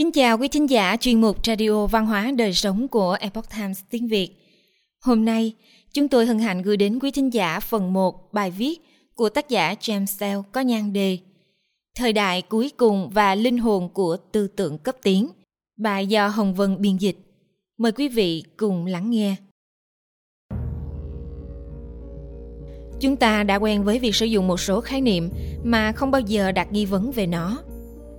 Kính chào quý thính giả chuyên mục Radio Văn hóa Đời Sống của Epoch Times tiếng Việt. Hôm nay, chúng tôi hân hạnh gửi đến quý thính giả phần 1 bài viết của tác giả James Sell có nhan đề Thời đại cuối cùng và linh hồn của tư tưởng cấp tiến. Bài do Hồng Vân biên dịch. Mời quý vị cùng lắng nghe. Chúng ta đã quen với việc sử dụng một số khái niệm mà không bao giờ đặt nghi vấn về nó –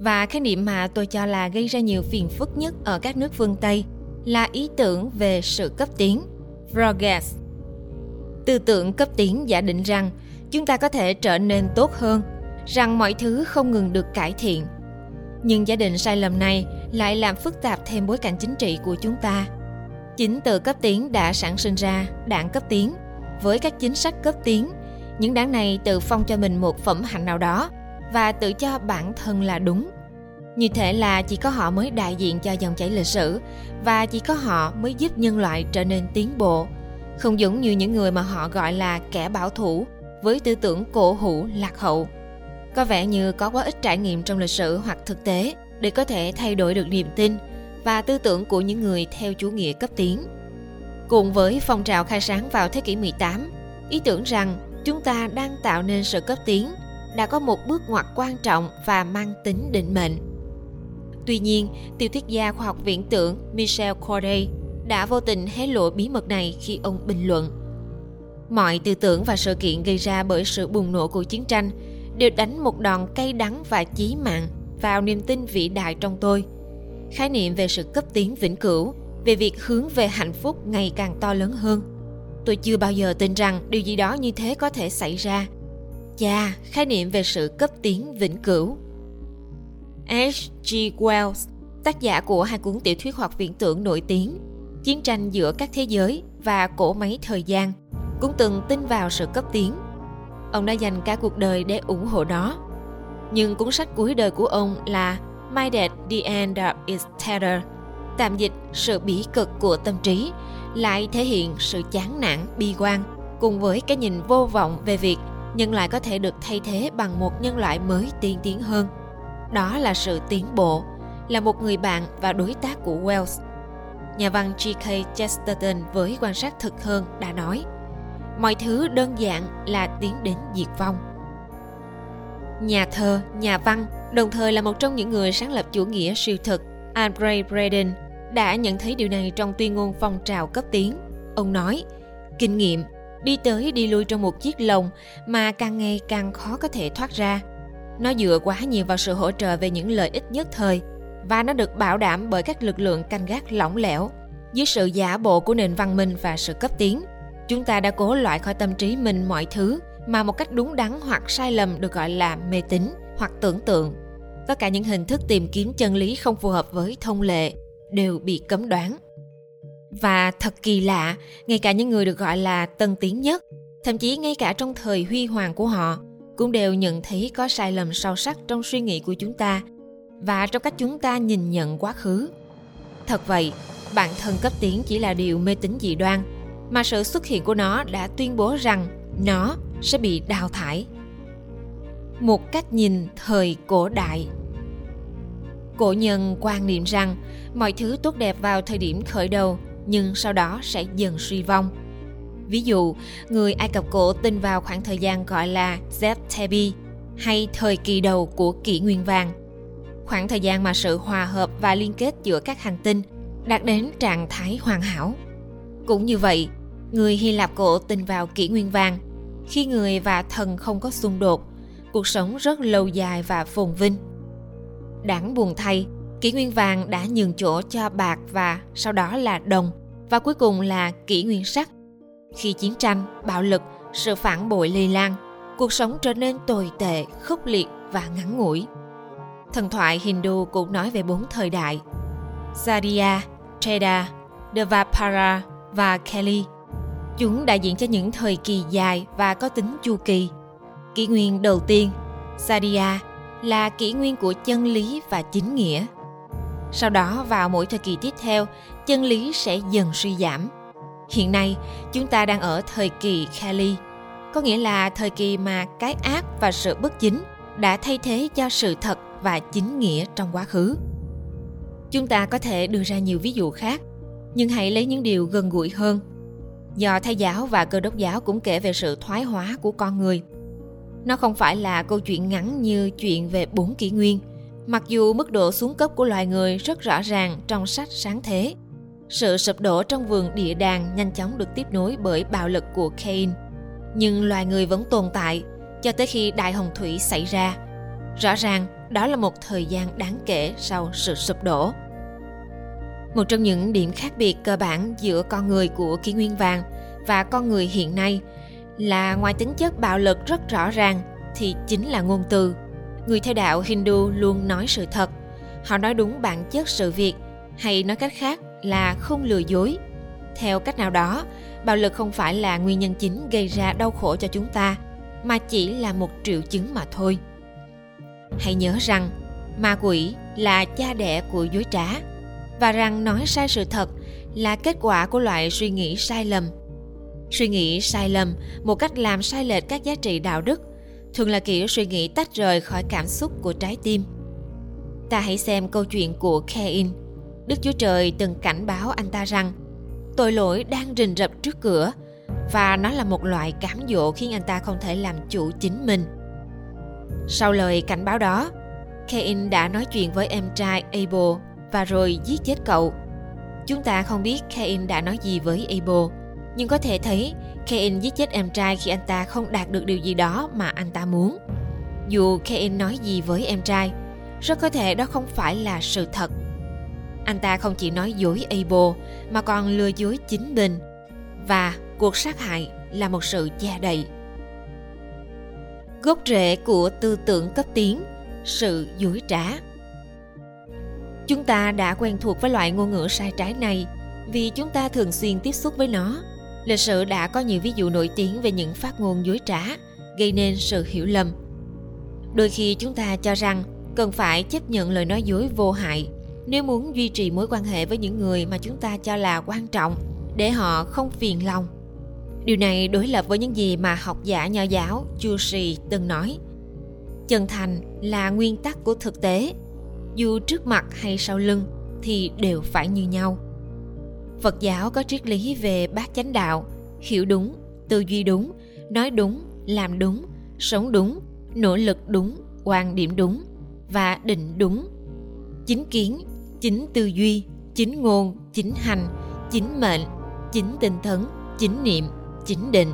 và khái niệm mà tôi cho là gây ra nhiều phiền phức nhất ở các nước phương Tây là ý tưởng về sự cấp tiến, progress. Tư tưởng cấp tiến giả định rằng chúng ta có thể trở nên tốt hơn, rằng mọi thứ không ngừng được cải thiện. Nhưng giả định sai lầm này lại làm phức tạp thêm bối cảnh chính trị của chúng ta. Chính từ cấp tiến đã sản sinh ra đảng cấp tiến với các chính sách cấp tiến. Những đảng này tự phong cho mình một phẩm hạnh nào đó và tự cho bản thân là đúng như thể là chỉ có họ mới đại diện cho dòng chảy lịch sử và chỉ có họ mới giúp nhân loại trở nên tiến bộ không giống như những người mà họ gọi là kẻ bảo thủ với tư tưởng cổ hủ lạc hậu có vẻ như có quá ít trải nghiệm trong lịch sử hoặc thực tế để có thể thay đổi được niềm tin và tư tưởng của những người theo chủ nghĩa cấp tiến. Cùng với phong trào khai sáng vào thế kỷ 18, ý tưởng rằng chúng ta đang tạo nên sự cấp tiến đã có một bước ngoặt quan trọng và mang tính định mệnh. Tuy nhiên, tiểu thuyết gia khoa học viễn tưởng Michel Corday đã vô tình hé lộ bí mật này khi ông bình luận. Mọi tư tưởng và sự kiện gây ra bởi sự bùng nổ của chiến tranh đều đánh một đòn cay đắng và chí mạng vào niềm tin vĩ đại trong tôi. Khái niệm về sự cấp tiến vĩnh cửu, về việc hướng về hạnh phúc ngày càng to lớn hơn. Tôi chưa bao giờ tin rằng điều gì đó như thế có thể xảy ra Chà, khái niệm về sự cấp tiến vĩnh cửu. H.G. Wells, tác giả của hai cuốn tiểu thuyết hoặc viễn tưởng nổi tiếng, Chiến tranh giữa các thế giới và Cổ máy thời gian, cũng từng tin vào sự cấp tiến. Ông đã dành cả cuộc đời để ủng hộ nó. Nhưng cuốn sách cuối đời của ông là My Dead, The End of Its Terror, tạm dịch sự bỉ cực của tâm trí, lại thể hiện sự chán nản, bi quan cùng với cái nhìn vô vọng về việc nhân loại có thể được thay thế bằng một nhân loại mới tiên tiến hơn. Đó là sự tiến bộ, là một người bạn và đối tác của Wells. Nhà văn G.K. Chesterton với quan sát thực hơn đã nói Mọi thứ đơn giản là tiến đến diệt vong. Nhà thơ, nhà văn, đồng thời là một trong những người sáng lập chủ nghĩa siêu thực, Andre Braden đã nhận thấy điều này trong tuyên ngôn phong trào cấp tiến. Ông nói, kinh nghiệm đi tới đi lui trong một chiếc lồng mà càng ngày càng khó có thể thoát ra. Nó dựa quá nhiều vào sự hỗ trợ về những lợi ích nhất thời và nó được bảo đảm bởi các lực lượng canh gác lỏng lẻo. Dưới sự giả bộ của nền văn minh và sự cấp tiến, chúng ta đã cố loại khỏi tâm trí mình mọi thứ mà một cách đúng đắn hoặc sai lầm được gọi là mê tín hoặc tưởng tượng. Tất cả những hình thức tìm kiếm chân lý không phù hợp với thông lệ đều bị cấm đoán. Và thật kỳ lạ, ngay cả những người được gọi là tân tiến nhất, thậm chí ngay cả trong thời huy hoàng của họ, cũng đều nhận thấy có sai lầm sâu sắc trong suy nghĩ của chúng ta và trong cách chúng ta nhìn nhận quá khứ. Thật vậy, bản thân cấp tiến chỉ là điều mê tín dị đoan, mà sự xuất hiện của nó đã tuyên bố rằng nó sẽ bị đào thải. Một cách nhìn thời cổ đại Cổ nhân quan niệm rằng mọi thứ tốt đẹp vào thời điểm khởi đầu nhưng sau đó sẽ dần suy vong. Ví dụ, người Ai Cập cổ tin vào khoảng thời gian gọi là Zebtebi hay thời kỳ đầu của kỷ nguyên vàng. Khoảng thời gian mà sự hòa hợp và liên kết giữa các hành tinh đạt đến trạng thái hoàn hảo. Cũng như vậy, người Hy Lạp cổ tin vào kỷ nguyên vàng. Khi người và thần không có xung đột, cuộc sống rất lâu dài và phồn vinh. Đáng buồn thay, kỷ nguyên vàng đã nhường chỗ cho bạc và sau đó là đồng và cuối cùng là kỷ nguyên sắt. Khi chiến tranh, bạo lực, sự phản bội lây lan, cuộc sống trở nên tồi tệ, khốc liệt và ngắn ngủi. Thần thoại Hindu cũng nói về bốn thời đại Sadia, Treda, Devapara và Kali. Chúng đại diện cho những thời kỳ dài và có tính chu kỳ. Kỷ nguyên đầu tiên, Sadia, là kỷ nguyên của chân lý và chính nghĩa – sau đó vào mỗi thời kỳ tiếp theo, chân lý sẽ dần suy giảm. Hiện nay, chúng ta đang ở thời kỳ Kali, có nghĩa là thời kỳ mà cái ác và sự bất chính đã thay thế cho sự thật và chính nghĩa trong quá khứ. Chúng ta có thể đưa ra nhiều ví dụ khác, nhưng hãy lấy những điều gần gũi hơn. Do Thái giáo và Cơ đốc giáo cũng kể về sự thoái hóa của con người. Nó không phải là câu chuyện ngắn như chuyện về bốn kỷ nguyên, mặc dù mức độ xuống cấp của loài người rất rõ ràng trong sách sáng thế. Sự sụp đổ trong vườn địa đàng nhanh chóng được tiếp nối bởi bạo lực của Cain. Nhưng loài người vẫn tồn tại cho tới khi đại hồng thủy xảy ra. Rõ ràng, đó là một thời gian đáng kể sau sự sụp đổ. Một trong những điểm khác biệt cơ bản giữa con người của kỷ nguyên vàng và con người hiện nay là ngoài tính chất bạo lực rất rõ ràng thì chính là ngôn từ. Người theo đạo Hindu luôn nói sự thật. Họ nói đúng bản chất sự việc hay nói cách khác là không lừa dối. Theo cách nào đó, bạo lực không phải là nguyên nhân chính gây ra đau khổ cho chúng ta, mà chỉ là một triệu chứng mà thôi. Hãy nhớ rằng, ma quỷ là cha đẻ của dối trá và rằng nói sai sự thật là kết quả của loại suy nghĩ sai lầm. Suy nghĩ sai lầm, một cách làm sai lệch các giá trị đạo đức, thường là kiểu suy nghĩ tách rời khỏi cảm xúc của trái tim. Ta hãy xem câu chuyện của Cain. Đức Chúa Trời từng cảnh báo anh ta rằng tội lỗi đang rình rập trước cửa và nó là một loại cám dỗ khiến anh ta không thể làm chủ chính mình. Sau lời cảnh báo đó, Cain đã nói chuyện với em trai Abel và rồi giết chết cậu. Chúng ta không biết Cain đã nói gì với Abel, nhưng có thể thấy Cain giết chết em trai khi anh ta không đạt được điều gì đó mà anh ta muốn. Dù Cain nói gì với em trai, rất có thể đó không phải là sự thật. Anh ta không chỉ nói dối Abel mà còn lừa dối chính mình và cuộc sát hại là một sự che đậy. Gốc rễ của tư tưởng cấp tiến, sự dối trá. Chúng ta đã quen thuộc với loại ngôn ngữ sai trái này vì chúng ta thường xuyên tiếp xúc với nó. Lịch sử đã có nhiều ví dụ nổi tiếng về những phát ngôn dối trá, gây nên sự hiểu lầm. Đôi khi chúng ta cho rằng cần phải chấp nhận lời nói dối vô hại nếu muốn duy trì mối quan hệ với những người mà chúng ta cho là quan trọng, để họ không phiền lòng. Điều này đối lập với những gì mà học giả nho giáo chu sì từng nói. Chân thành là nguyên tắc của thực tế dù trước mặt hay sau lưng thì đều phải như nhau phật giáo có triết lý về bát chánh đạo, hiểu đúng, tư duy đúng, nói đúng, làm đúng, sống đúng, nỗ lực đúng, quan điểm đúng và định đúng chính kiến chính tư duy, chính ngôn, chính hành, chính mệnh, chính tinh tấn chính niệm, chính định.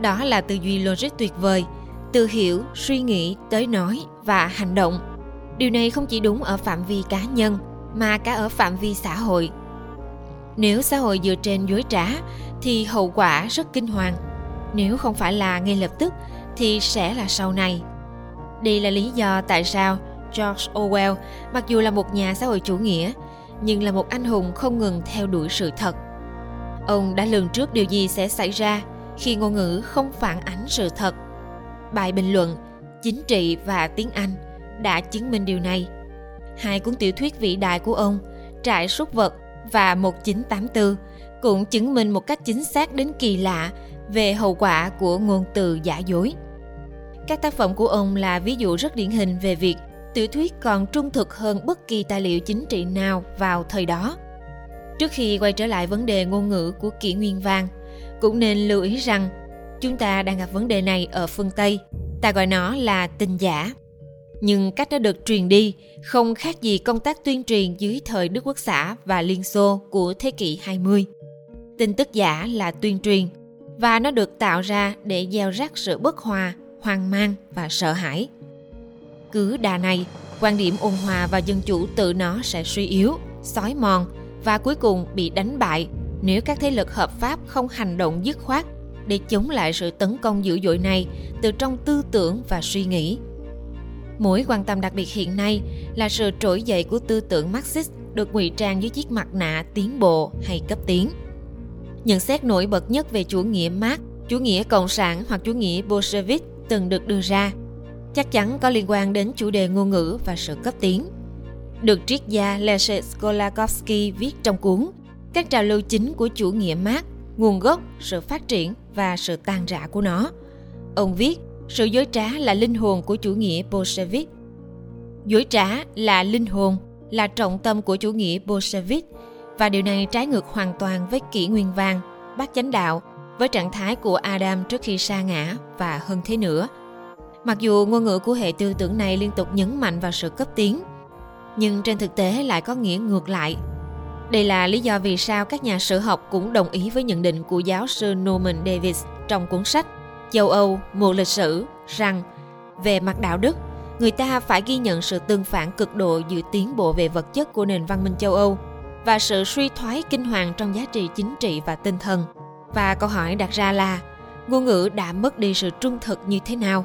Đó là tư duy logic tuyệt vời, từ hiểu, suy nghĩ tới nói và hành động. Điều này không chỉ đúng ở phạm vi cá nhân, mà cả ở phạm vi xã hội. Nếu xã hội dựa trên dối trá, thì hậu quả rất kinh hoàng. Nếu không phải là ngay lập tức, thì sẽ là sau này. Đây là lý do tại sao george orwell mặc dù là một nhà xã hội chủ nghĩa nhưng là một anh hùng không ngừng theo đuổi sự thật ông đã lường trước điều gì sẽ xảy ra khi ngôn ngữ không phản ánh sự thật bài bình luận chính trị và tiếng anh đã chứng minh điều này. Hai cuốn tiểu thuyết vĩ đại của ông, Trại súc vật và 1984, cũng chứng minh một cách chính xác đến kỳ lạ về hậu quả của ngôn từ giả dối. Các tác phẩm của ông là ví dụ rất điển hình về việc tiểu thuyết còn trung thực hơn bất kỳ tài liệu chính trị nào vào thời đó. Trước khi quay trở lại vấn đề ngôn ngữ của kỷ nguyên vàng, cũng nên lưu ý rằng chúng ta đang gặp vấn đề này ở phương Tây. Ta gọi nó là tình giả nhưng cách nó được truyền đi không khác gì công tác tuyên truyền dưới thời Đức Quốc xã và Liên Xô của thế kỷ 20. Tin tức giả là tuyên truyền và nó được tạo ra để gieo rắc sự bất hòa, hoang mang và sợ hãi. Cứ đà này, quan điểm ôn hòa và dân chủ tự nó sẽ suy yếu, xói mòn và cuối cùng bị đánh bại nếu các thế lực hợp pháp không hành động dứt khoát để chống lại sự tấn công dữ dội này từ trong tư tưởng và suy nghĩ Mối quan tâm đặc biệt hiện nay là sự trỗi dậy của tư tưởng Marxist được ngụy trang dưới chiếc mặt nạ tiến bộ hay cấp tiến. Nhận xét nổi bật nhất về chủ nghĩa Marx, chủ nghĩa cộng sản hoặc chủ nghĩa Bolshevik từng được đưa ra, chắc chắn có liên quan đến chủ đề ngôn ngữ và sự cấp tiến. Được triết gia Leszek Skolakowski viết trong cuốn Các trào lưu chính của chủ nghĩa Marx, nguồn gốc, sự phát triển và sự tan rã của nó. Ông viết sự dối trá là linh hồn của chủ nghĩa Bolshevik. Dối trá là linh hồn, là trọng tâm của chủ nghĩa Bolshevik và điều này trái ngược hoàn toàn với kỷ nguyên vàng, bát chánh đạo với trạng thái của Adam trước khi sa ngã và hơn thế nữa. Mặc dù ngôn ngữ của hệ tư tưởng này liên tục nhấn mạnh vào sự cấp tiến, nhưng trên thực tế lại có nghĩa ngược lại. Đây là lý do vì sao các nhà sử học cũng đồng ý với nhận định của giáo sư Norman Davis trong cuốn sách Châu Âu, một lịch sử rằng về mặt đạo đức, người ta phải ghi nhận sự tương phản cực độ giữa tiến bộ về vật chất của nền văn minh châu Âu và sự suy thoái kinh hoàng trong giá trị chính trị và tinh thần. Và câu hỏi đặt ra là ngôn ngữ đã mất đi sự trung thực như thế nào?